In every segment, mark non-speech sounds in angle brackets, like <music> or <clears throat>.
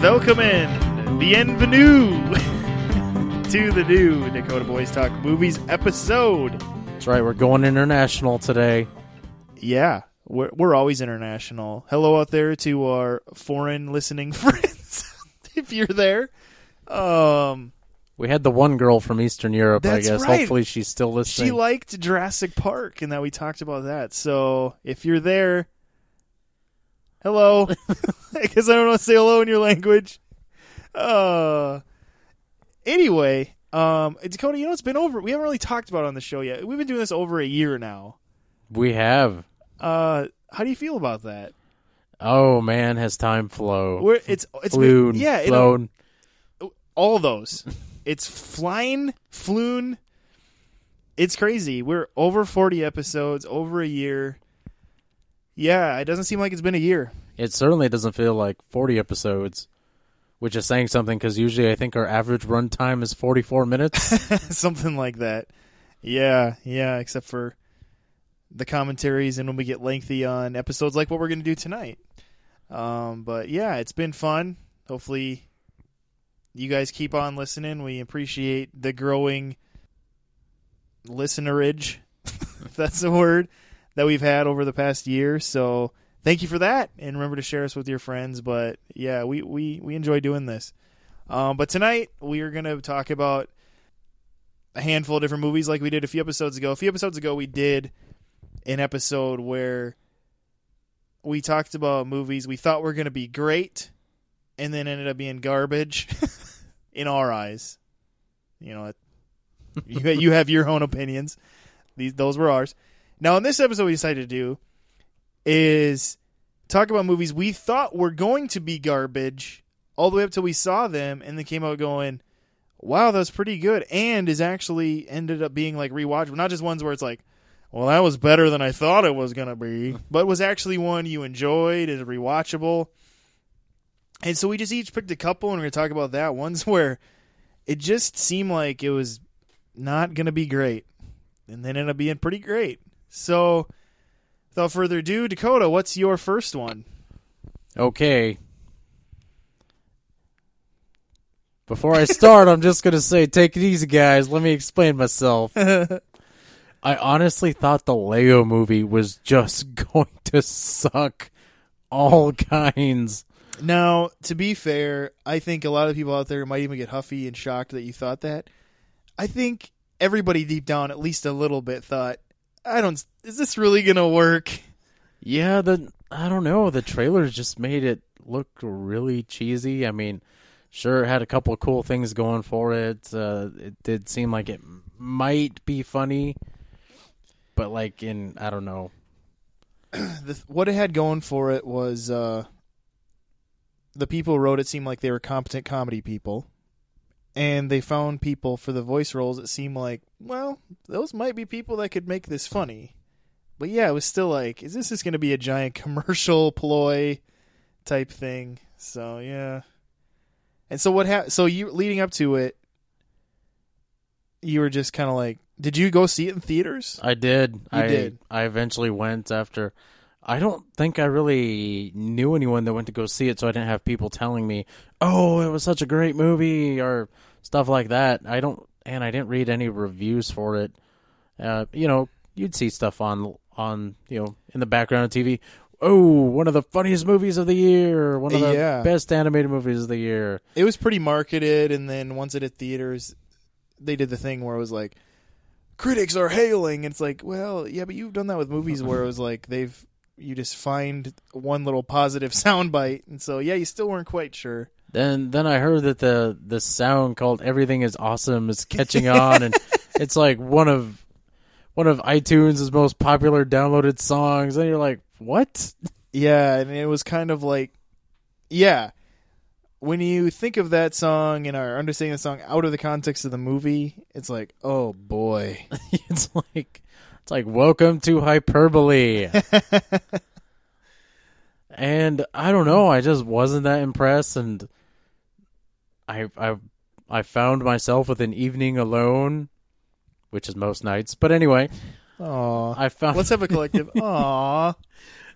Welcome in, bienvenue <laughs> to the new Dakota Boys Talk Movies episode. That's right. We're going international today. Yeah, we're, we're always international. Hello out there to our foreign listening <laughs> friends, if you're there. Um, We had the one girl from Eastern Europe, I guess. right. Hopefully she's still listening. she liked Jurassic Park, and that we talked about that. So if you're there, hello. <laughs> I guess I don't want to say hello in your language. Uh, anyway, um, Dakota, you know it's been over. We haven't really talked about it on the show yet. We've been doing this over a year now. we have. Uh, how do you feel about that? Oh man, has time flow. We're, it's it's Flown, been, yeah, flown. all those. It's flying, floon. It's crazy. We're over 40 episodes, over a year. Yeah, it doesn't seem like it's been a year. It certainly doesn't feel like 40 episodes, which is saying something because usually I think our average run time is 44 minutes. <laughs> Something like that. Yeah, yeah, except for the commentaries and when we get lengthy on episodes like what we're going to do tonight. Um, but yeah, it's been fun. Hopefully, you guys keep on listening. We appreciate the growing listenerage, if <laughs> that's the word, that we've had over the past year. So thank you for that, and remember to share us with your friends. But yeah, we we we enjoy doing this. Um, but tonight we are going to talk about a handful of different movies, like we did a few episodes ago. A few episodes ago, we did an episode where we talked about movies we thought were going to be great, and then ended up being garbage <laughs> in our eyes. You know, <laughs> you you have your own opinions. These those were ours. Now, in this episode, we decided to do is talk about movies we thought were going to be garbage all the way up till we saw them, and they came out going, "Wow, that's pretty good," and is actually ended up being like rewatchable. Not just ones where it's like, "Well, that was better than I thought it was gonna be," <laughs> but was actually one you enjoyed, is rewatchable. And so we just each picked a couple, and we're gonna talk about that. Ones where it just seemed like it was not gonna be great, and then ended up being pretty great. So, without further ado, Dakota, what's your first one? okay. Before I start, I'm just going to say, take it easy, guys. Let me explain myself. <laughs> I honestly thought the Lego movie was just <laughs> going to suck all kinds. Now, to be fair, I think a lot of people out there might even get huffy and shocked that you thought that. I think everybody deep down, at least a little bit, thought, "I don't. Is this really gonna work?" Yeah, the I don't know. The trailers just made it look really cheesy. I mean, sure, it had a couple of cool things going for it. Uh, it did seem like it might be funny, but like in I don't know. <clears throat> The, what it had going for it was uh, the people who wrote it seemed like they were competent comedy people, and they found people for the voice roles that seemed like, well, those might be people that could make this funny. But yeah, it was still like, is this just going to be a giant <laughs> commercial ploy type thing? So yeah. And so what happened? So you leading up to it, you were just kind of like, did you go see it in theaters? I did. I did. I eventually went after. I don't think I really knew anyone that went to go see it, so I didn't have people telling me, "Oh, it was such a great movie" or stuff like that. I don't, and I didn't read any reviews for it. Uh, you know, you'd see stuff on on you know in the background of TV. Oh, one of the funniest movies of the year, one of the Yeah. best animated movies of the year. it was pretty marketed and then once it hit theaters they did the thing where it was like critics are hailing and it's like well yeah but you've done that with movies where it was like they've you just find one little positive <laughs> soundbite and so yeah you still weren't quite sure Then then I heard that the the sound called "Everything Is Awesome" is catching on, and <laughs> it's like one of one of iTunes' most popular downloaded songs. And you're like, what? yeah and it was kind of like yeah when you think of that song and are understanding the song out of the context of the movie it's like oh boy <laughs> it's like it's like welcome to hyperbole. <laughs> and I don't know, I just wasn't that impressed, and I I I found myself with an evening alone, which is most nights. But anyway, Aw. I found let's have a collective <laughs> Aw.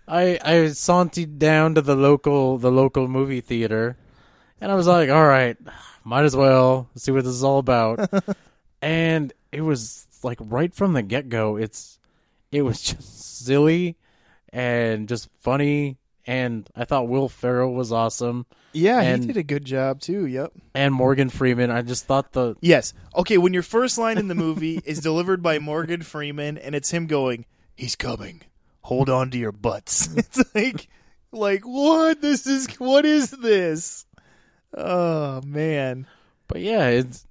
I I sauntered down to the local the local movie theater, And I was like, all right, might as well see what this is all about. <laughs> and it was like right from the get go, it's it was <laughs> just silly and just funny. And I thought Will Ferrell was awesome, Yeah, And- he did a good job too. Yep. and Morgan Freeman. I just thought the Yes. Okay, when your first line in the movie <laughs> is delivered by Morgan Freeman and it's him going, "He's coming. Hold on to your butts." <laughs> It's like like what? This is what is this? Oh, man. But yeah, it's.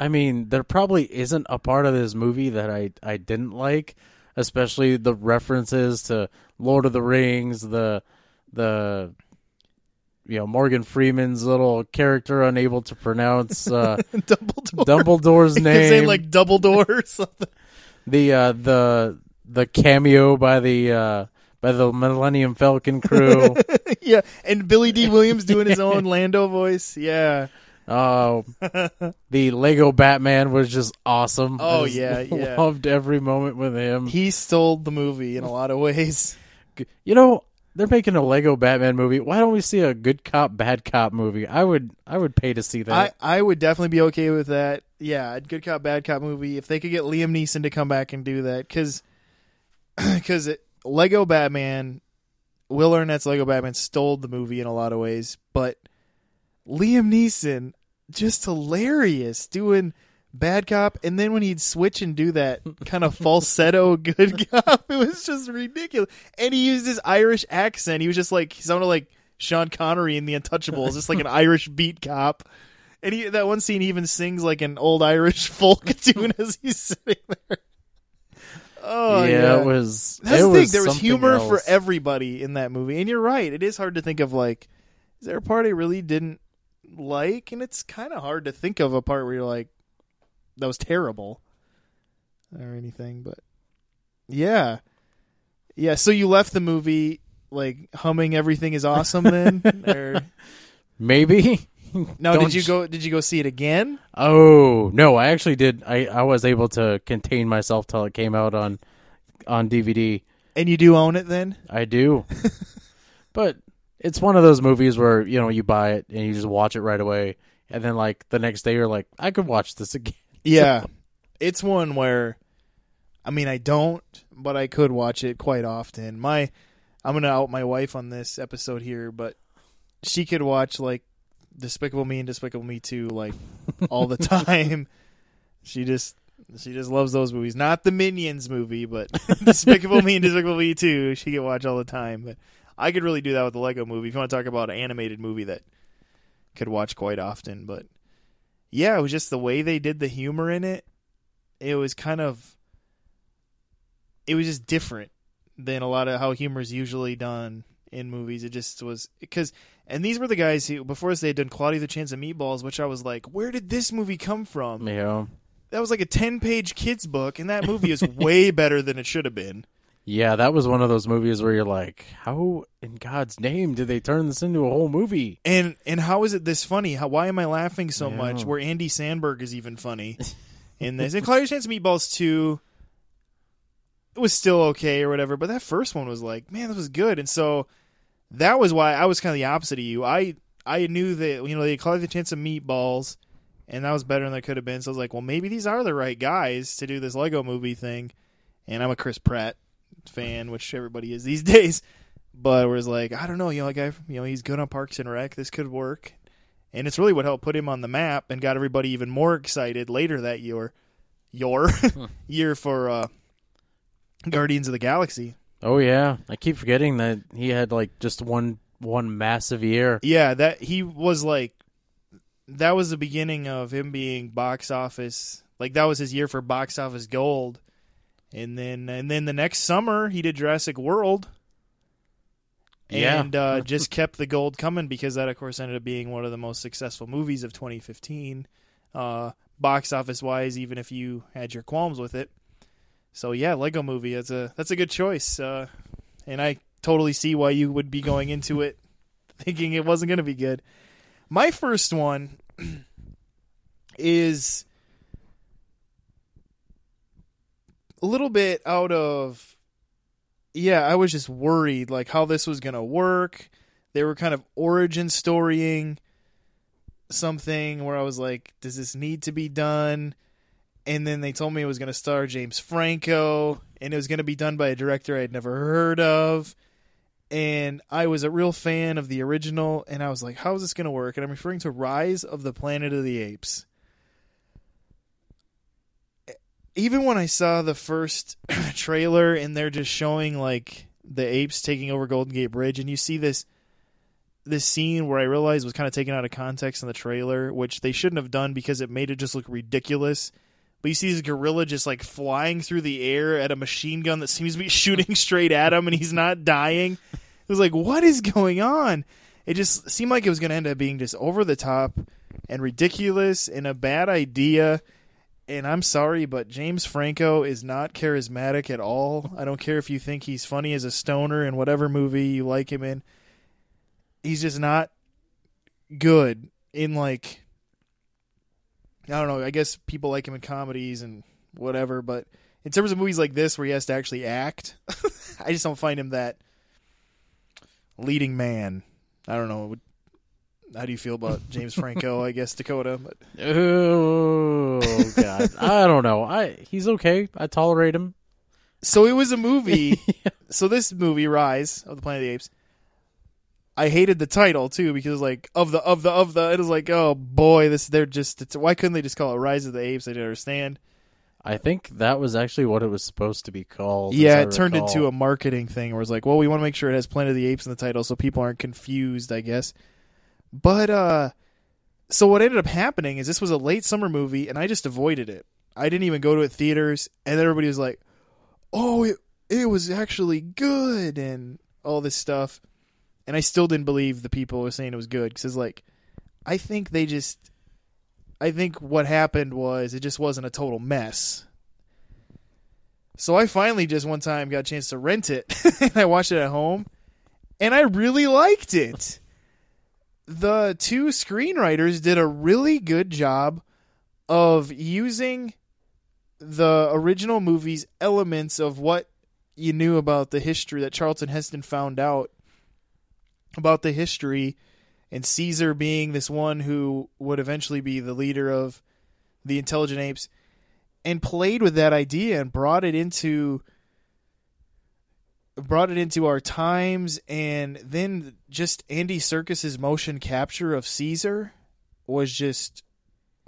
I mean, there probably isn't a part of this movie that I I didn't like, especially the references to Lord of the Rings, the the you know Morgan Freeman's little character unable to pronounce uh, <laughs> Dumbledore. Dumbledore's <laughs> You say name, like Dumbledore or something. <laughs> the uh, the the cameo by the uh, by the Millennium Falcon crew. yeah, and Billy Dee Williams doing his own Lando voice. Yeah. Oh, <laughs> the Lego Batman was just awesome. Oh, I just yeah, <laughs> yeah. loved every moment with him. He stole the movie in a lot of ways. <laughs> You know, they're making a Lego Batman movie. Why don't we see a good cop, bad cop movie? I would, I would pay to see I, that. I would definitely be okay with that. Yeah, a good cop, bad cop movie. If they could get Liam Neeson to come back and do that, because because <clears throat> Lego Batman, Will Arnett's Lego Batman stole the movie in a lot of ways, but Liam Neeson just hilarious doing bad cop, and then when he'd switch and do that kind of falsetto <laughs> good cop, it was just ridiculous. And he used his Irish accent. He was just like he sounded like Sean Connery in The Untouchables, just like an <laughs> Irish beat cop. And he, that one scene he even sings like an old Irish <laughs> folk tune as he's sitting there. Oh yeah, yeah, it was. That's it the thing. There was humor for everybody in that movie, and you're right. It is hard to think of like, is there a part I really didn't like? And it's kind of hard to think of a part where you're like, that was terrible, or anything. But yeah, yeah. So you left the movie like humming "Everything is awesome." Then, <laughs> or Maybe. <laughs> no? Don't Did you go? Did you go see it again? Oh no, I actually did. I I was able to contain myself till it came out on on DVD. And you do own it then? I do, <laughs> but it's one of those movies where you know you buy it and you just watch it right away, and then like the next day you're like, I could watch this <laughs> again. Yeah. it's one where I mean I don't, but I could watch it quite often. My I'm going to out my wife on this episode here, but she could watch like Despicable Me and Despicable Me 2 like all the <laughs> time. she just she just loves those movies. Not the Minions movie, but <laughs> Despicable Me and Despicable Me 2 she could watch all the time. But I could really do that with the Lego movie. If you want to talk about an animated movie that could watch quite often, but yeah, it was just the way they did the humor in it. It was kind of it was just different than a lot of how humor is usually done in movies. It just was because and these were the guys who before this they had done Cloudy with a Chance of Meatballs, which I was like, where did this movie come from? Know, That was like a ten page kids book, and that movie is way <laughs> better than it should have been. Yeah, that was one of those movies where you're like, how in God's name did they turn this into a whole movie? And and how is it this funny? How why am I laughing so Yeah. much? Where Andy Samberg is even funny in this. And Cloudy with a Chance of Meatballs two it was still okay or whatever, but that first one was like, man, this was good. And so that was why I was kind of the opposite of you. I I knew that you know they called the chance of meatballs, and that was better than it could have been. So I was like, well, maybe these are the right guys to do this Lego movie thing. And I'm a Chris Pratt fan, which everybody is these <laughs> days. But was like, I don't know, you know, like I, you know, he's good on Parks and Rec. This could work, and it's really what helped put him on the map and got everybody even more excited later that year, your <laughs> year for uh, Guardians of the Galaxy. Oh yeah, I keep forgetting that he had like just one one massive year. Yeah, that he was like that was the beginning of him being box office like that was his year for box office gold. And then and then the next summer he did Jurassic World. Yeah. And uh, <laughs> just kept the gold coming because that of course ended up being one of the most successful movies of 2015. Uh, box office wise even if you had your qualms with it. So yeah, Lego movie that's a that's a good choice. Uh, and I totally see why you would be going into it <laughs> thinking it wasn't going to be good. My first one <clears throat> is a little bit out of yeah, I was just worried like how this was going to work. They were kind of origin storying something where I was like, does this need to be done? And then they told me it was going to star James Franco and it was going to be done by a director I'd never heard of. And I was a real fan of the original and I was like, how is this going to work? And I'm referring to Rise of the Planet of the Apes. Even when I saw the first <clears throat> trailer and they're just showing like the apes taking over Golden Gate Bridge and you see this this scene where I realized was kind of taken out of context in the trailer, which they shouldn't have done because it made it just look ridiculous. But you see this gorilla just like flying through the air at a machine gun that seems to be <laughs> shooting straight at him, and he's not dying. It was like, what is going on? It just seemed like it was going to end up being just over the top and ridiculous and a bad idea. And I'm sorry, but James Franco is not charismatic at all. I don't care if you think he's funny as a stoner in whatever movie you like him in he's just not good in like I don't know, I guess people like him in comedies and whatever, but in terms of movies like this where he has to actually act, <laughs> I just don't find him that leading man. I don't know. How do you feel about <laughs> James Franco? I guess Dakota. But Oh God, I don't know. I he's okay. I tolerate him. so it was a movie. <laughs> So this movie, Rise of the Planet of the Apes, I hated the title too because like of the of the of the it was like oh boy this they're just it's, why couldn't they just call it Rise of the Apes? I didn't understand. I think that was actually what it was supposed to be called. Yeah, it turned into a marketing thing where it's like, well, we want to make sure it has Planet of the Apes in the title so people aren't confused, I guess. But uh so what ended up happening is this was a late summer movie and I just avoided it. I didn't even go to it theaters and everybody was like, "Oh, it it was actually good" and all this stuff. And I still didn't believe the people were saying it was good cuz like I think they just I think what happened was it just wasn't a total mess. So I finally just one time got a chance to rent it <laughs> and I watched it at home and I really liked it. The two screenwriters did a really good job of using the original movie's elements of what you knew about the history that Charlton Heston found out about the history and Caesar being this one who would eventually be the leader of the intelligent apes and played with that idea and brought it into brought it into our times and then just Andy Serkis's motion capture of Caesar was just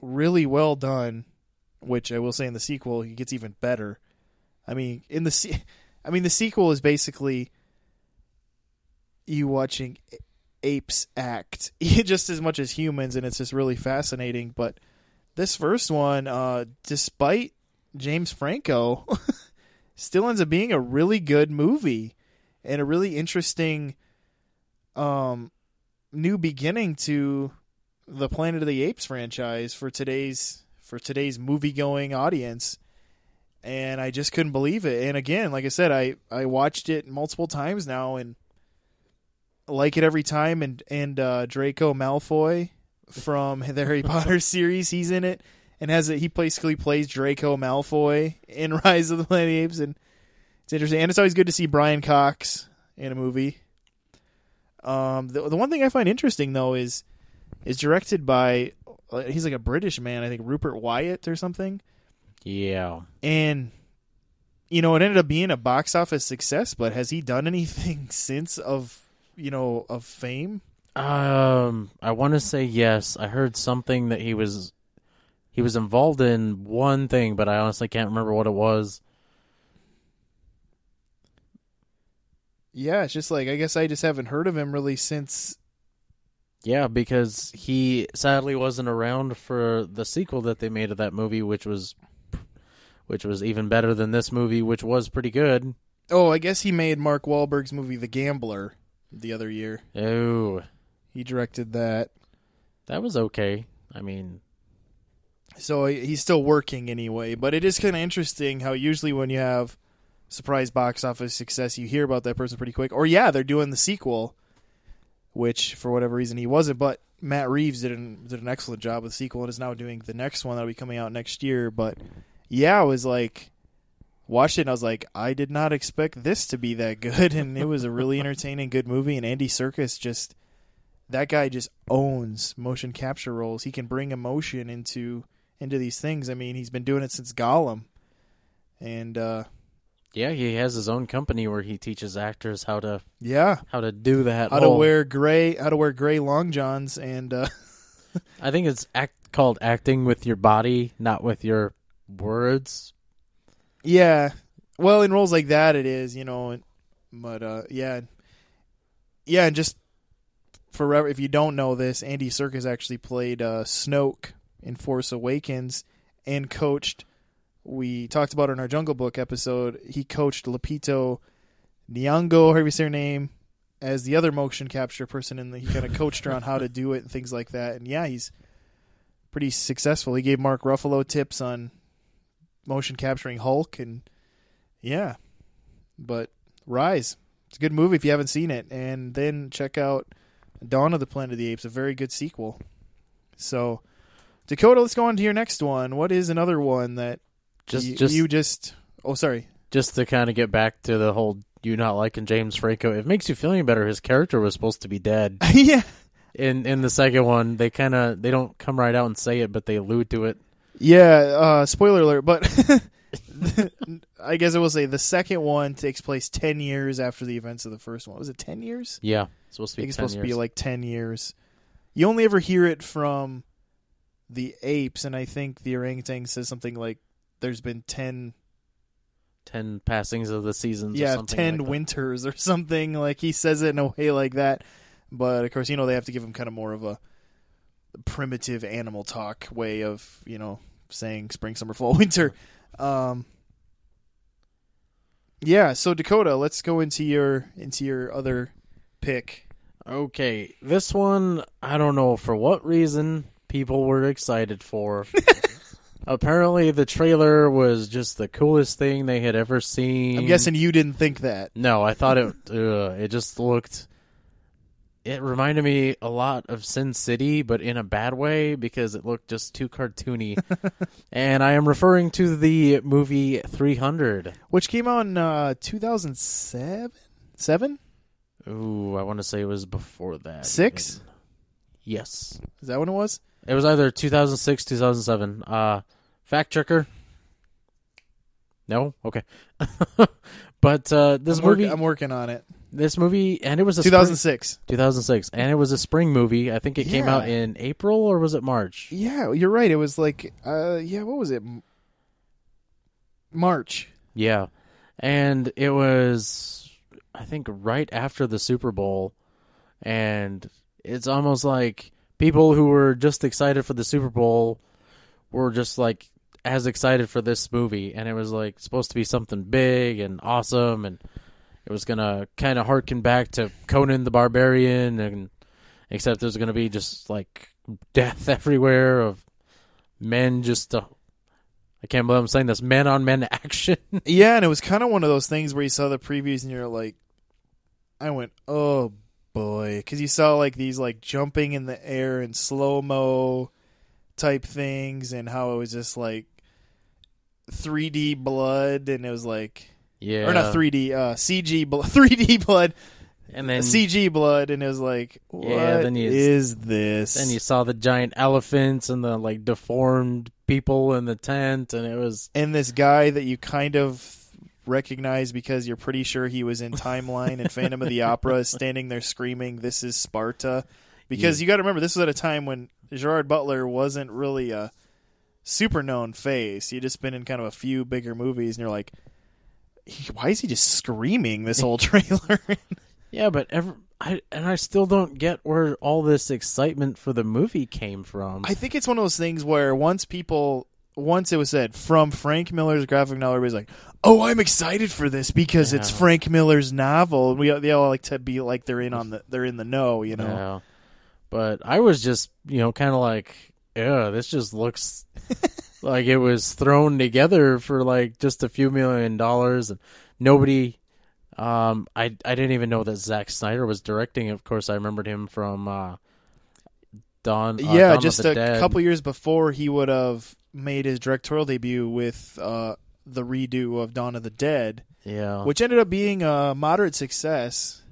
really well done which I will say in the sequel he gets even better. I mean in the se- <laughs> I mean the sequel is basically you watching apes act <laughs> just as much as humans and it's just really fascinating but this first one uh despite James Franco <laughs> still ends up being a really good movie and a really interesting um new beginning to the Planet of the Apes franchise for today's for today's movie going audience. And I just couldn't believe it. And again like I said I I watched it multiple times now and like it every time. And and uh, Draco Malfoy from <laughs> the Harry Potter series he's in it and has it he basically plays Draco Malfoy in <laughs> Rise of the Planet of the Apes and it's interesting and it's always good to see Brian Cox in a movie. Um the the one thing I find interesting though is is directed by uh, he's like a British man I think Rupert Wyatt or something Yeah. and you know it ended up being a box office success but has he done anything <laughs> since of you know of fame Um, I want to say yes. I heard something that he was he was involved in one thing, but I honestly can't remember what it was. yeah it's just like i guess i just haven't heard of him really since Yeah, because he sadly wasn't around for the sequel that they made of that movie, which was which was even better than this movie, which was pretty good. oh i guess he made mark Wahlberg's movie the gambler the other year Oh, he directed that that was okay. I mean, so he's still working anyway but it is kind of interesting how usually when you have surprise box office success you hear about that person pretty quick. Or yeah they're doing the sequel which for whatever reason he wasn't but matt reeves did an, did an excellent job with the sequel and is now doing the next one that'll be coming out next year. But yeah i was like watched it and i was like i did not expect this to be that <laughs> good. And it was a really entertaining good movie. And Andy Serkis just that guy just owns motion capture roles. He can bring emotion into into these things. I mean, he's been doing it since Gollum, and uh, Yeah, he has his own company where he teaches actors how to yeah, how to do that. how to wear gray, how to wear gray long johns, and uh, I think it's act called acting with your body, not with your words. yeah. Well, in roles like that, it is, you know. But uh, yeah, yeah, and just forever. If you don't know this, Andy Serkis actually played uh, Snoke in Force Awakens and coached. We talked about in our Jungle Book episode. He coached Lupita Nyong'o, however you say her name, as the other motion capture person, and he kind of coached her on how to do it and things like that. And yeah, he's pretty successful. He gave Mark Ruffalo tips on motion capturing Hulk, and yeah, but Rise, it's a good movie if you haven't seen it, and then check out Dawn of the Planet of the Apes, a very good sequel. So, Dakota, let's go on to your next one. What is another one that Just you, just you just? Oh, sorry. just to kind of get back to the whole you not liking James Franco. It makes you feel any better. His character was supposed to be dead. <laughs> yeah, In in the second one, they kind of they don't come right out and say it, but they allude to it. yeah. Uh, spoiler alert, but <laughs> I guess I will say the second one takes place ten years after the events of the first one. Was it ten years? Yeah, it's supposed to be think it's 10 supposed to be like 10 years. You only ever hear it from the apes, and I think the orangutan says something like there's been 10, ten passings of the seasons. or yeah, something 10 like that. winters or <laughs> something. Like he says it in a way like that. But of course, you know, they have to give him kind of more of a primitive animal talk way of, you know, saying spring, summer, fall, <laughs> winter. Um, yeah, so Dakota, let's go into your into your other pick. Okay, this one I don't know for what reason people were excited for. <laughs> Apparently, the trailer was just the coolest thing they had ever seen. I'm guessing you didn't think that. No, I thought it. <laughs> Uh, it just looked. It reminded me a lot of Sin City, but in a bad way because it looked just too cartoony. <laughs> and I am referring to the movie 300. which came out in uh, 2007 seven Ooh, I want to say it was before that. Six? even. Yes, is that when it was? It was either 2006, 2007. Uh, fact checker. No, okay. <laughs> but uh, this I'm, work- movie, I'm working on it. this movie, and it was a spring- 2006 2006, and it was a spring movie. I think it came out in April or was it March? yeah you're right. It was like uh yeah what was it? March. Yeah, and it was I think right after the Super Bowl, and it's almost like people who were just excited for the Super Bowl were just like as excited for this movie, and it was like supposed to be something big and awesome, and it was gonna kind of harken back to Conan the Barbarian, and except there's gonna be just like death <laughs> everywhere of men just. Uh, I can't believe I'm saying this. Men on men <laughs> action. yeah and it was kind of one of those things where you saw the previews and you're like i went oh boy because you saw like these like jumping in the air and slow mo type things and how it was just like 3d <laughs> blood and it was like yeah, or not 3D, uh, CG, blo- 3D blood, and then CG blood, and it was like, what Yeah, then you- is this? then you saw the giant elephants and the like deformed people in the tent, and it was and this guy that you kind of recognize because you're pretty sure he was in Timeline and Phantom of the <laughs> Opera is standing there screaming, "This is Sparta," because you got to remember this was at a time when Gerard Butler wasn't really a super known face. He'd just been in kind of a few bigger movies, and you're like. he- Why is he just screaming this whole <laughs> trailer? yeah, but ever I and I still don't get where all this excitement for the movie came from. I think it's one of those things where once people, once it was said from Frank Miller's graphic novel, everybody's like, "Oh, I'm excited for this because it's Frank Miller's novel." We they all like to be like they're in on the they're in the know, you know. Yeah. But I was just, you know, kind of like, yeah, this just looks <laughs> like it was thrown together for like just a few million dollars and nobody um I I didn't even know that Zack Snyder was directing. Of course, I remembered him from uh Dawn uh, yeah, Dawn just a Dead. couple years before he would have made his directorial debut with uh, the redo of Dawn of the Dead, Yeah. which ended up being a moderate success.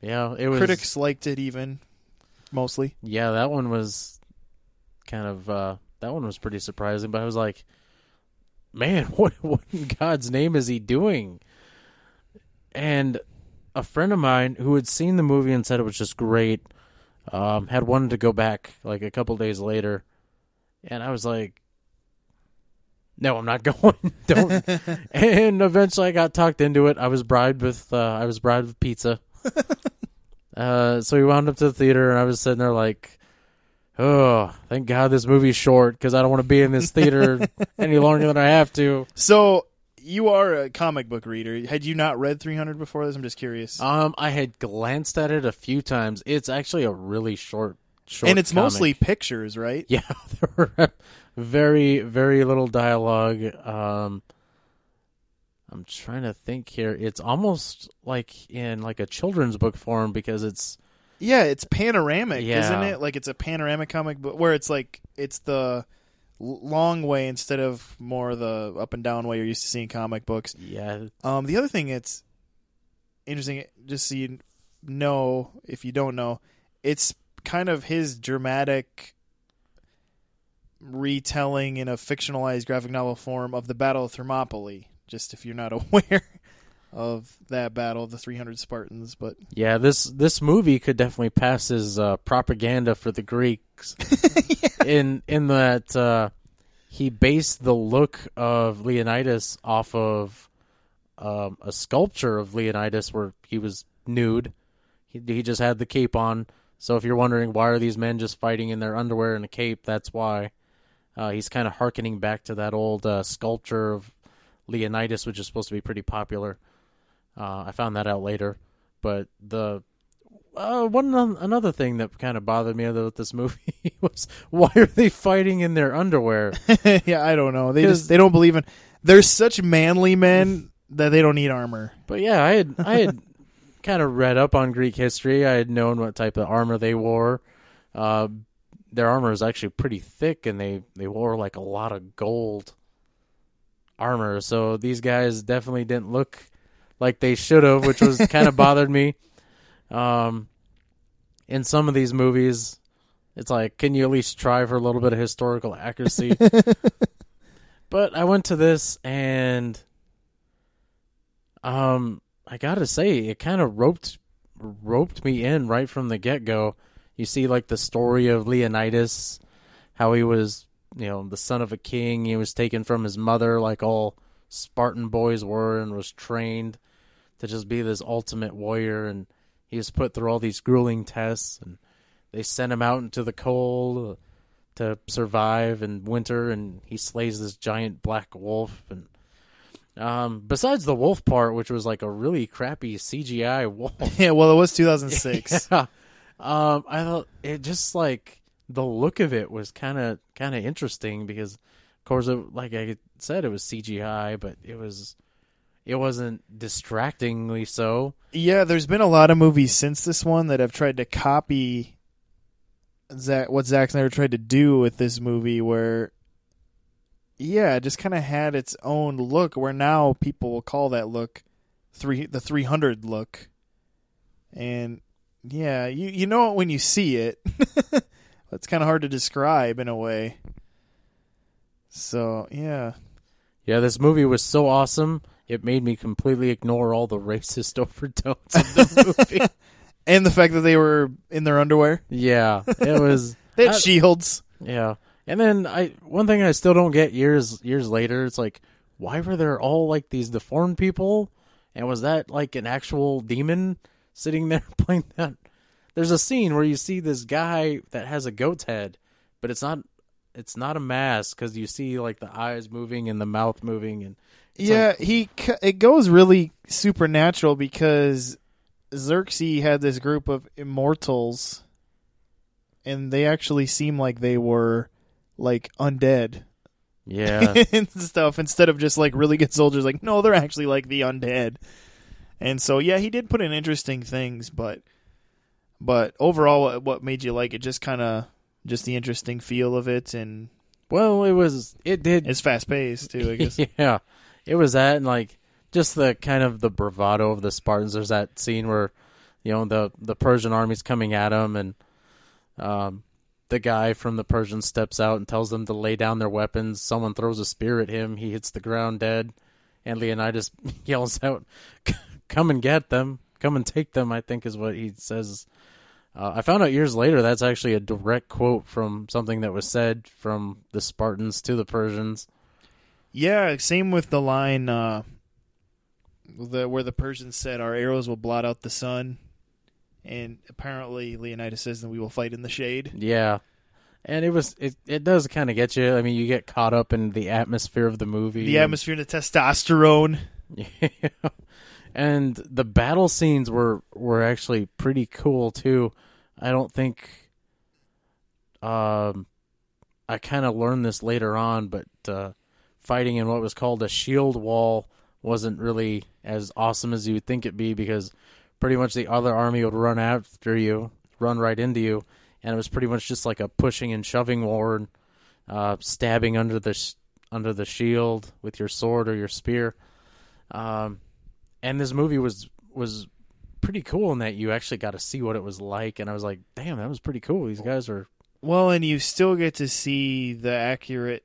yeah, it was Critics liked it even. mostly. Yeah, that one was kind of uh that one was pretty surprising, but I was like, man, <laughs> what what in God's name is he doing? And a friend of mine who had seen the movie and said it was just great, um, had wanted to go back like a couple days later, and I was like, no, I'm not <laughs> going. Don't. and eventually, I got talked into it. I was bribed with uh, I was bribed with pizza. <laughs> uh, so we wound up to the theater, and I was sitting there like, oh, thank God this movie's short because I don't want to be in this theater <laughs> any longer than I have to. So you are a comic book reader. Had you not read 300 before this? I'm just curious. Um, I had glanced at it a few times. It's actually a really short, short, and it's comic. mostly pictures, right? Yeah, there were very, very little dialogue. Um, I'm trying to think here. It's almost like in like a children's book form because it's Yeah, it's panoramic, Yeah. isn't it? Like it's a panoramic comic book where it's like it's the long way instead of more the up and down way you're used to seeing comic books. yeah, Um, the other thing it's interesting, just so you know, if you don't know, it's kind of his dramatic retelling in a fictionalized graphic novel form of the Battle of Thermopylae. Just if you're not <laughs> aware of that battle of the 300 Spartans, but yeah. This this movie could definitely pass as uh, propaganda for the Greeks. <laughs> In in that uh, he based the look of Leonidas off of um, a sculpture of Leonidas where he was nude. He he just had the cape on. So if you're wondering why are these men just fighting in their underwear and a cape, that's why. Uh, he's kind of harkening back to that old uh, sculpture of Leonidas, which is supposed to be pretty popular. Uh, I found that out later, but the uh, one another thing that kind of bothered me about this movie <laughs> was why are they fighting in their underwear? <laughs> yeah, I don't know. They just they don't believe in. They're such manly men that they don't need armor. But yeah, I had I had <laughs> kind of read up on Greek history. I had known what type of armor they wore. Uh, their armor is actually pretty thick, and they they wore like a lot of gold armor. So these guys definitely didn't look like they should have, which was <laughs> kind of bothered me. Um, in some of these movies, it's like, can you at least try for a little bit of historical accuracy? <laughs> but I went to this and um I gotta say, it kind of roped roped me in right from the get go. You see, like the story of Leonidas, how he was, you know, the son of a king. He was taken from his mother, like all Spartan boys were, and was trained to just be this ultimate warrior. And he was put through all these grueling tests, and they sent him out into the cold to survive in winter. And he slays this giant black wolf, and um, besides the wolf part, which was like a really crappy CGI wolf. <laughs> Yeah, well, it was 2006. <laughs> Yeah. Um, I thought it just like the look of it was kind of kind of interesting because, of course, it, like I said, it was CGI, but it was it wasn't distractingly so. Yeah, there's been a lot of movies since this one that have tried to copy Zack, what Zack Snyder tried to do with this movie, where yeah, it just kind of had its own look. Where now people will call that look three the 300 look, and yeah, you you know it when you see it. <laughs> it's kind of hard to describe in a way. So yeah, Yeah, this movie was so awesome. It made me completely ignore all the <laughs> racist overtones of the <laughs> movie. and the fact that they were in their underwear, yeah, it was. they had I- shields. Yeah, and then I one thing I still don't get years years later. It's like why were there all like these deformed people, and was that like an actual demon sitting there <laughs> playing that? There's a scene where you see this guy that has a goat's head, but it's not it's not a mask because you see like the eyes moving and the mouth moving and yeah, like- he it goes really supernatural because Xerxes had this group of immortals, and they actually seem like they were like undead yeah <laughs> and stuff instead of just like really good soldiers. Like, no, they're actually like the undead. And so, yeah, he did put in interesting things, but but overall, what- what made you like it? Just kind of just the interesting feel of it, and well it was it did it's fast paced too. I <laughs> guess. yeah, it was that, and like just the kind of the bravado of the Spartans. There's that scene where you know the the Persian army's coming at them, and Um, the guy from the Persian steps out and tells them to lay down their weapons. Someone throws a spear at him. He hits the ground dead. And Leonidas <laughs> yells out, "Come and get them! Come and take them!" I think is what he says. Uh, I found out years later that's actually a direct quote from something that was said from the Spartans to the Persians. Yeah, same with the line uh, the where the Persians said, "Our arrows will blot out the sun," and apparently Leonidas says that we will fight in the shade. Yeah. And it was it, it does kind of get you. I mean, you get caught up in the atmosphere of the movie. The atmosphere and the testosterone. Yeah. <laughs> and the battle scenes were were actually pretty cool too. I don't think um I kind of learned this later on, but uh fighting in what was called a shield wall wasn't really as awesome as you would think it'd be because pretty much the other army would run after you, run right into you, and it was pretty much just like a pushing and shoving war, and, uh, stabbing under the sh- under the shield with your sword or your spear. Um, and this movie was was pretty cool in that you actually got to see what it was like, and I was like, damn, that was pretty cool. These guys are Well, and you still get to see the accurate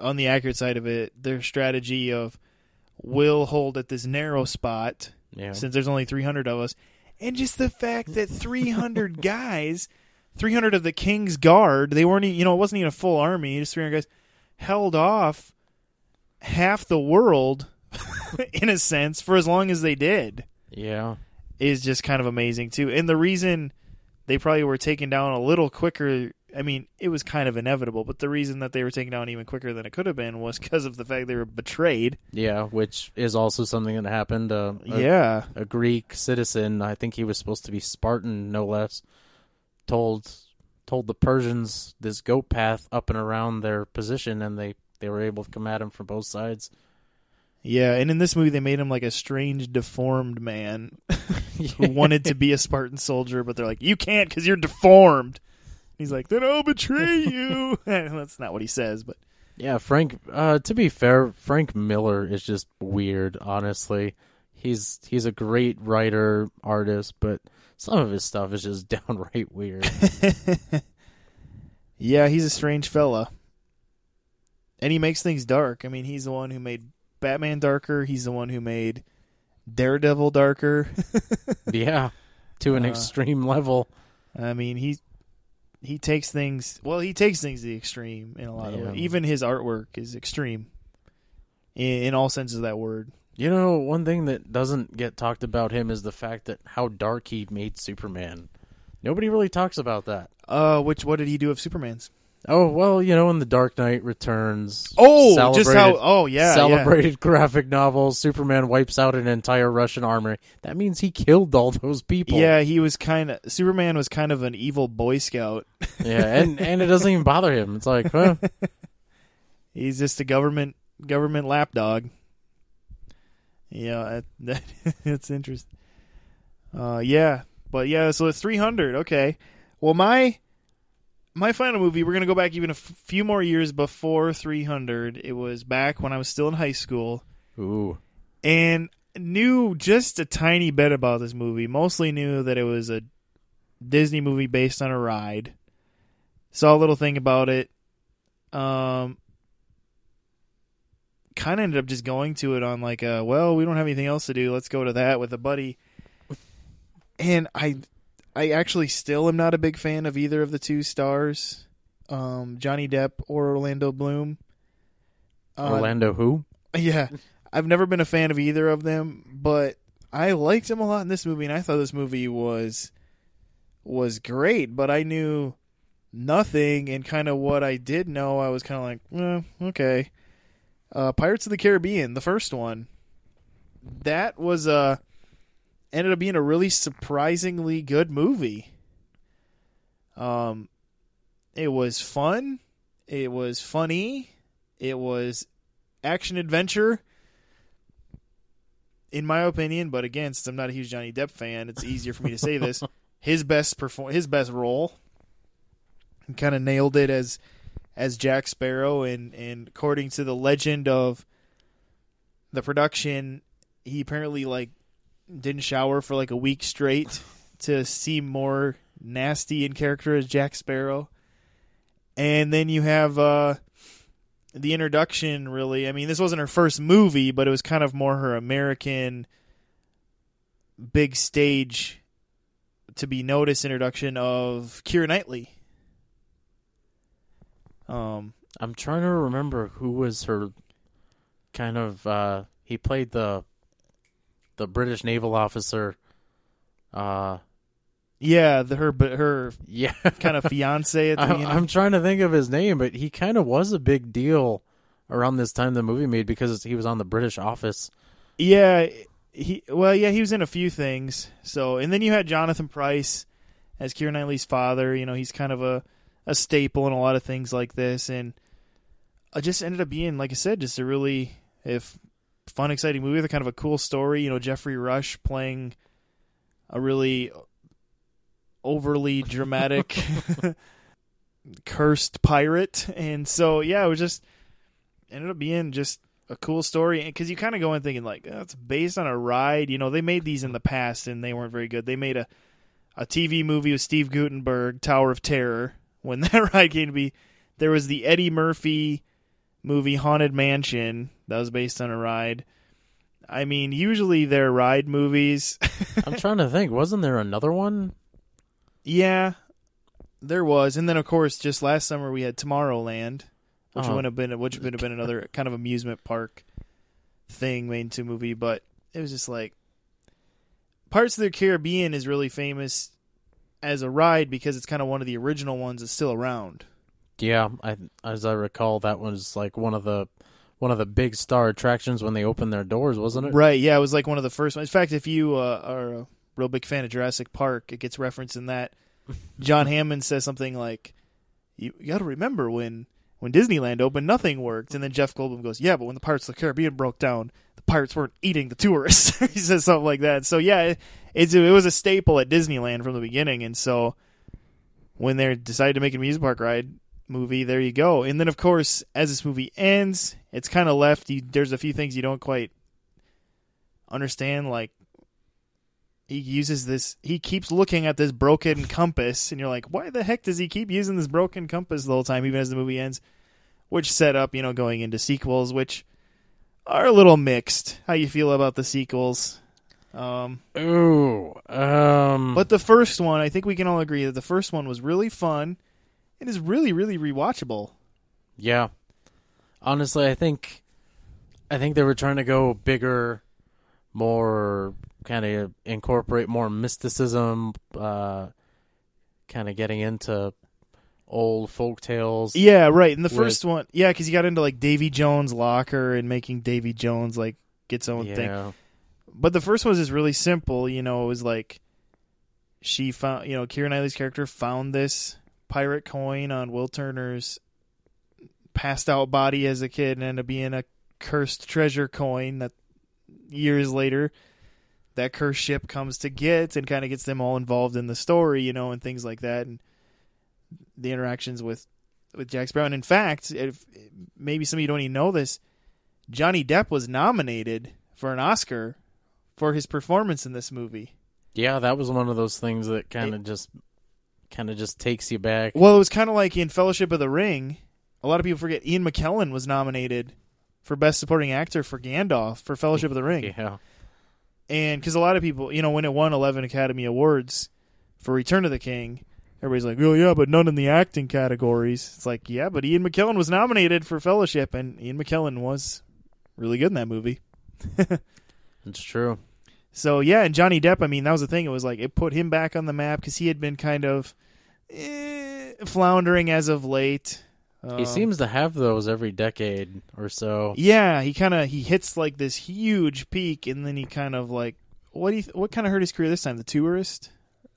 on the accurate side of it, their strategy of will hold at this narrow spot yeah. since there's only 300 of us, and just the fact that 300 <laughs> guys, 300 of the king's guard, they weren't, you know, it wasn't even a full army, just 300 guys, held off half the world, <laughs> in a sense, for as long as they did, yeah. is just kind of amazing too. And the reason they probably were taken down a little quicker. I mean, it was kind of inevitable, but the reason that they were taken down even quicker than it could have been was because of the fact they were betrayed. Yeah, which is also something that happened. Uh, a, yeah, a Greek citizen, I think he was supposed to be Spartan, no less, told told the Persians this goat path up and around their position, and they they were able to come at him from both sides. Yeah. And in this movie, they made him like a strange, deformed man who wanted to be a Spartan soldier, but they're like, "You can't because you're deformed." He's like, "Then I'll betray <laughs> you." <laughs> That's not what he says, but Yeah, Frank. Uh, to be fair, Frank Miller is just weird. Honestly, he's he's a great writer, artist, but some of his stuff is just <laughs> downright weird. yeah, he's a strange fella, and he makes things dark. I mean, he's the one who made Batman darker. He's the one who made Daredevil darker. <laughs> yeah, to an Uh, extreme level. I mean, he he takes things. Well, he takes things to the extreme in a lot of ways. Even his artwork is extreme in, in all senses of that word. You know, one thing that doesn't get talked about him is the fact that how dark he made Superman. Nobody really talks about that. Uh, which what did he do of Superman's? Oh well, you know, in the Dark Knight Returns. Oh, just how? Oh, yeah, yeah. celebrated <laughs> graphic novel. Superman wipes out an entire Russian army. That means he killed all those people. Yeah, he was kind of Superman was kind of an evil Boy Scout. <laughs> yeah, and and it doesn't even bother him. It's like, huh? <laughs> He's just a government government lapdog. Yeah, that, that's interesting. Uh, yeah, but yeah, so it's 300. Okay. Well, my my final movie, we're gonna go back even a f- few more years before 300. It was back when I was still in high school, Ooh, and knew just a tiny bit about this movie. Mostly knew that it was a Disney movie based on a ride. Saw a little thing about it. Um, kind of ended up just going to it on like a well, we don't have anything else to do. Let's go to that with a buddy. And I, I actually still am not a big fan of either of the two stars, um, Johnny Depp or Orlando Bloom. Uh, Orlando who? yeah, I've never been a fan of either of them, but I liked him a lot in this movie, and I thought this movie was was great. But I knew nothing, and kind of what I did know, I was kind of like, eh, okay. Uh, Pirates of the Caribbean, the first one, that was uh ended up being a really surprisingly good movie. Um, it was fun. It was funny. It was action adventure. In my opinion, but again, since I'm not a huge Johnny Depp fan, it's easier for me to say this. <laughs> His best perform, his best role, He kind of nailed it as as Jack Sparrow, and and according to the legend of the production, he apparently like didn't shower for like a week straight <laughs> to seem more nasty in character as Jack Sparrow. And then you have uh, the introduction, really. I mean, this wasn't her first movie, but it was kind of more her American big stage to be noticed introduction of Keira Knightley. Um, I'm trying to remember who was her kind of uh he played the the British naval officer uh yeah, the, her but her yeah kind of <laughs> fiance at the I, beginning. I'm trying to think of his name but he kind of was a big deal around this time the movie made because he was on the British office Yeah, he well, yeah, he was in a few things. So, and then you had Jonathan Pryce as Keira Knightley's father. You know, he's kind of a a staple in a lot of things like this, and I just ended up being, like I said, just a really if fun, exciting movie with a kind of a cool story. You know, Geoffrey Rush playing a really overly dramatic <laughs> cursed pirate, and so yeah, it was just ended up being just a cool story because you kind of go in thinking like oh, it's based on a ride. You know, they made these in the past and they weren't very good. They made a a TV movie with Steve Guttenberg, Tower of Terror. When <laughs> that ride came to be, there was the Eddie Murphy movie Haunted Mansion that was based on a ride. I mean, usually they're ride movies. <laughs> I'm trying to think wasn't there another one yeah, there was, and then of course, just last summer we had Tomorrowland, which uh-huh. Oh. would have been which would have been another kind of amusement park thing made into a movie, but it was just like Pirates of the Caribbean is really famous as a ride because it's kind of one of the original ones that's still around. Yeah I as I recall that was like one of the one of the big star attractions when they opened their doors wasn't it Right? Yeah, it was like one of the first ones. In fact, if you uh, are a real big fan of Jurassic Park, it gets referenced in that. <laughs> John Hammond says something like, "You, you got to remember when when Disneyland opened, nothing worked." And then Jeff Goldblum goes, "Yeah, but when the Pirates of the Caribbean broke down, the pirates weren't eating the tourists." <laughs> he says something like that. So yeah, it, it's it was a staple at Disneyland from the beginning, and so when they decided to make a amusement park ride movie, there you go. And then of course, as this movie ends, it's kind of left. You, there's a few things you don't quite understand like he uses this he keeps looking at this broken compass and you're like why the heck does he keep using this broken compass the whole time even as the movie ends which set up you know going into sequels which are a little mixed how you feel about the sequels um Ooh, um, but the first one i think we can all agree that the first one was really fun and is really really rewatchable Yeah. Honestly, I think I think they were trying to go bigger, more kind of incorporate more mysticism, uh kind of getting into old folk tales. yeah right in the With- first one yeah because you got into like davy jones locker and making davy jones like get its own thing But the first one was just really simple. You know, it was like she found, you know, Keira Knightley's character found this pirate coin on Will Turner's passed out body as a kid and ended up being a cursed treasure coin that years later that cursed ship comes to get and kind of gets them all involved in the story, you know, and things like that and the interactions with with Jack Sparrow. And in fact, if maybe some of you don't even know this, Johnny Depp was nominated for an Oscar for his performance in this movie. Yeah, that was one of those things that kind of just kind of just takes you back. Well, it was kind of like in Fellowship of the Ring. A lot of people forget Ian McKellen was nominated for Best Supporting Actor for Gandalf for Fellowship of the Ring. Yeah. And because a lot of people, you know, when it won 11 Academy Awards for Return of the King, everybody's like, oh, yeah, but none in the acting categories. It's like, yeah, but Ian McKellen was nominated for Fellowship, and Ian McKellen was really good in that movie. <laughs> It's true. So yeah, and Johnny Depp. I mean, that was the thing. It was like it put him back on the map because he had been kind of eh, floundering as of late. He Um, seems to have those every decade or so. Yeah, he kind of he hits like this huge peak, and then he kind of like what do you th- what kind of hurt his career this time? The tourist.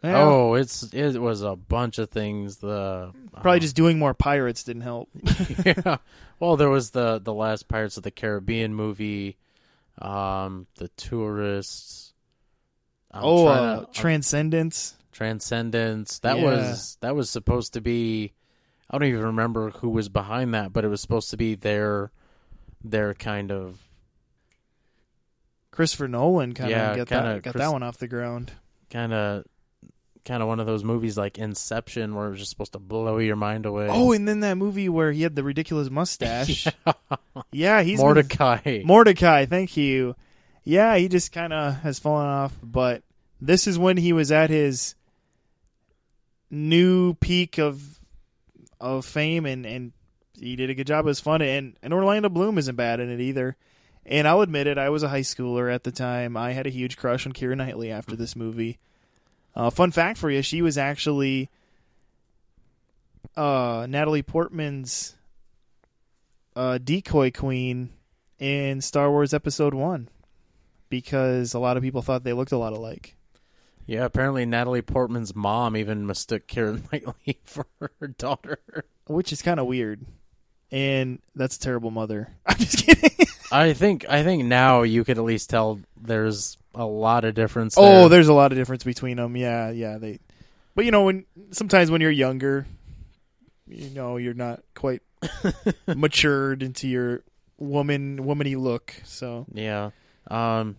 Yeah, Oh, it's it was a bunch of things. The probably uh, just doing more pirates didn't help. <laughs> yeah. Well, there was the the last Pirates of the Caribbean movie, um, the tourists. I'm oh, uh, to- Transcendence. Transcendence. That Yeah. was that was supposed to be. I don't even remember who was behind that, but it was supposed to be their their kind of Christopher Nolan kind of Yeah, got kinda that got Chris- that one off the ground. kind of kind of one of those movies like Inception, where it was just supposed to blow your mind away. Oh, and then that movie where he had the ridiculous mustache. <laughs> yeah, he's been- Mortdecai. Mortdecai, thank you. Yeah, he just kind of has fallen off, but this is when he was at his new peak of of fame, and and he did a good job. It was fun, and and Orlando Bloom isn't bad in it either. And I'll admit it, I was a high schooler at the time. I had a huge crush on Keira Knightley after this movie. Uh, fun fact for you: she was actually uh, Natalie Portman's uh, decoy queen in Star Wars Episode One because a lot of people thought they looked a lot alike. yeah, apparently Natalie Portman's mom even mistook Karen <laughs> Knightley for her daughter. which is kind of weird. And that's a terrible mother. <laughs> I'm just kidding. <laughs> I think I think now you could at least tell there's a lot of difference. oh, there's a lot of difference between them. Yeah, yeah. They, but you know, when sometimes when you're younger, you know, you're not quite <laughs> matured into your woman womany look. So Yeah. Um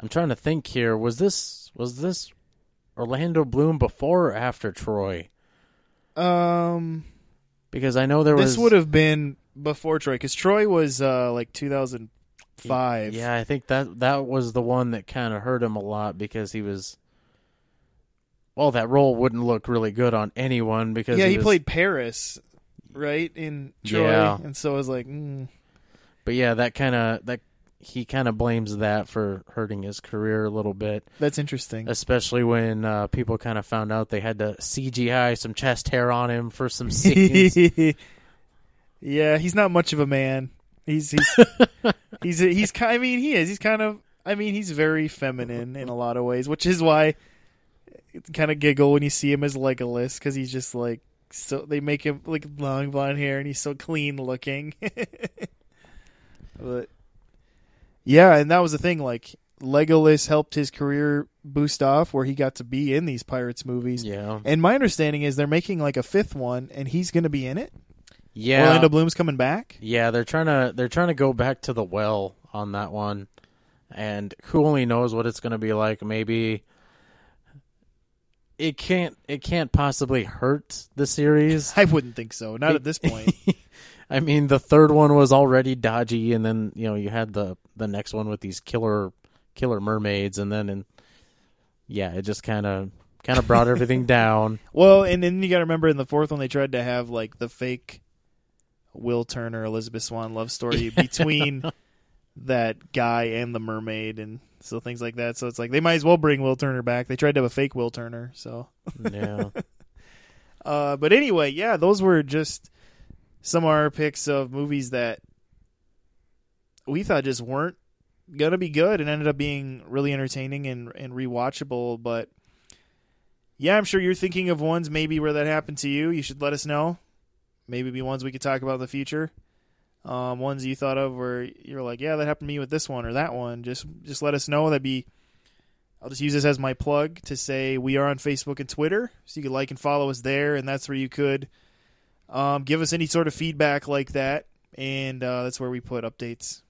I'm trying to think here. Was this was this Orlando Bloom before or after Troy? um, Because I know there was this would have been before Troy because Troy was uh like 2005. Yeah, I think that that was the one that kind of hurt him a lot because he was well, that role wouldn't look really good on anyone because yeah. He was- played Paris, right in Troy, Yeah. and so I was like, mm. But yeah, that kind of that he kind of blames that for hurting his career a little bit, that's interesting. especially when uh, people kind of found out they had to CGI some chest hair on him for some <laughs> scenes. yeah, he's not much of a man. He's he's <laughs> he's he's ki- I mean, he is. He's kind of. I mean, he's very feminine in a lot of ways, which is why kind of giggle when you see him as Legolas because he's just like so. They make him like long blonde hair and he's so clean looking. <laughs> but yeah, and that was the thing. Like Legolas helped his career boost off, where he got to be in these pirates movies. yeah, And my understanding is they're making like a fifth one, and he's going to be in it. yeah, Orlando Bloom's coming back. yeah. They're trying to they're trying to go back to the well on that one, and who only knows what it's going to be like. Maybe it can't it can't possibly hurt the series. <laughs> I wouldn't think so. Not at this <laughs> point. I mean, the third one was already dodgy, and then you know you had the the next one with these killer killer mermaids, and then and yeah, it just kind of kind of brought everything <laughs> down. well, and then you got to remember in the fourth one they tried to have like the fake Will Turner Elizabeth Swann love story <laughs> between that guy and the mermaid, and so things like that. So it's like they might as well bring Will Turner back. They tried to have a fake Will Turner, so. Yeah, <laughs> Uh, but anyway, yeah, those were just some of our picks of movies that we thought just weren't gonna be good and ended up being really entertaining and and rewatchable. But yeah, I'm sure you're thinking of ones maybe where that happened to you. You should let us know. Maybe be ones we could talk about in the future. Um, ones you thought of where you're like, yeah, that happened to me with this one or that one. Just just let us know. That'd be. I'll just use this as my plug to say we are on Facebook and Twitter, so you can like and follow us there, and that's where you could um, give us any sort of feedback like that, and uh, that's where we put updates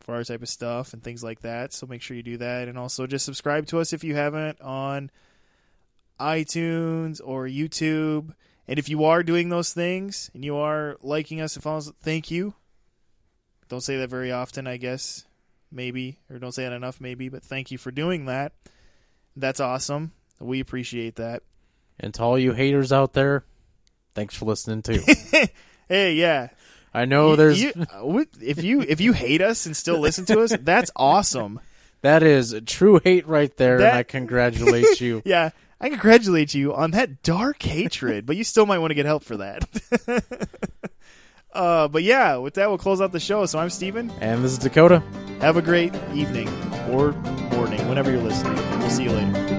for our type of stuff and things like that. So make sure you do that, and also just subscribe to us if you haven't on iTunes or YouTube. And if you are doing those things and you are liking us and following us, thank you. Don't say that very often, I guess. Maybe. Or don't say it enough, maybe. But thank you for doing that. That's awesome. We appreciate that. and to all you haters out there, thanks for listening too. <laughs> Hey, yeah. I know You- there's you- uh, if you if you hate us and still listen to us, that's awesome. that is true hate right there, That- and I congratulate you. <laughs> Yeah, I congratulate you on that dark hatred, but you still might want to get help for that. <laughs> uh, but yeah, with that, we'll close out the show. So I'm Steven. And this is Dakota. Have a great evening or morning, whenever you're listening. We'll see you later.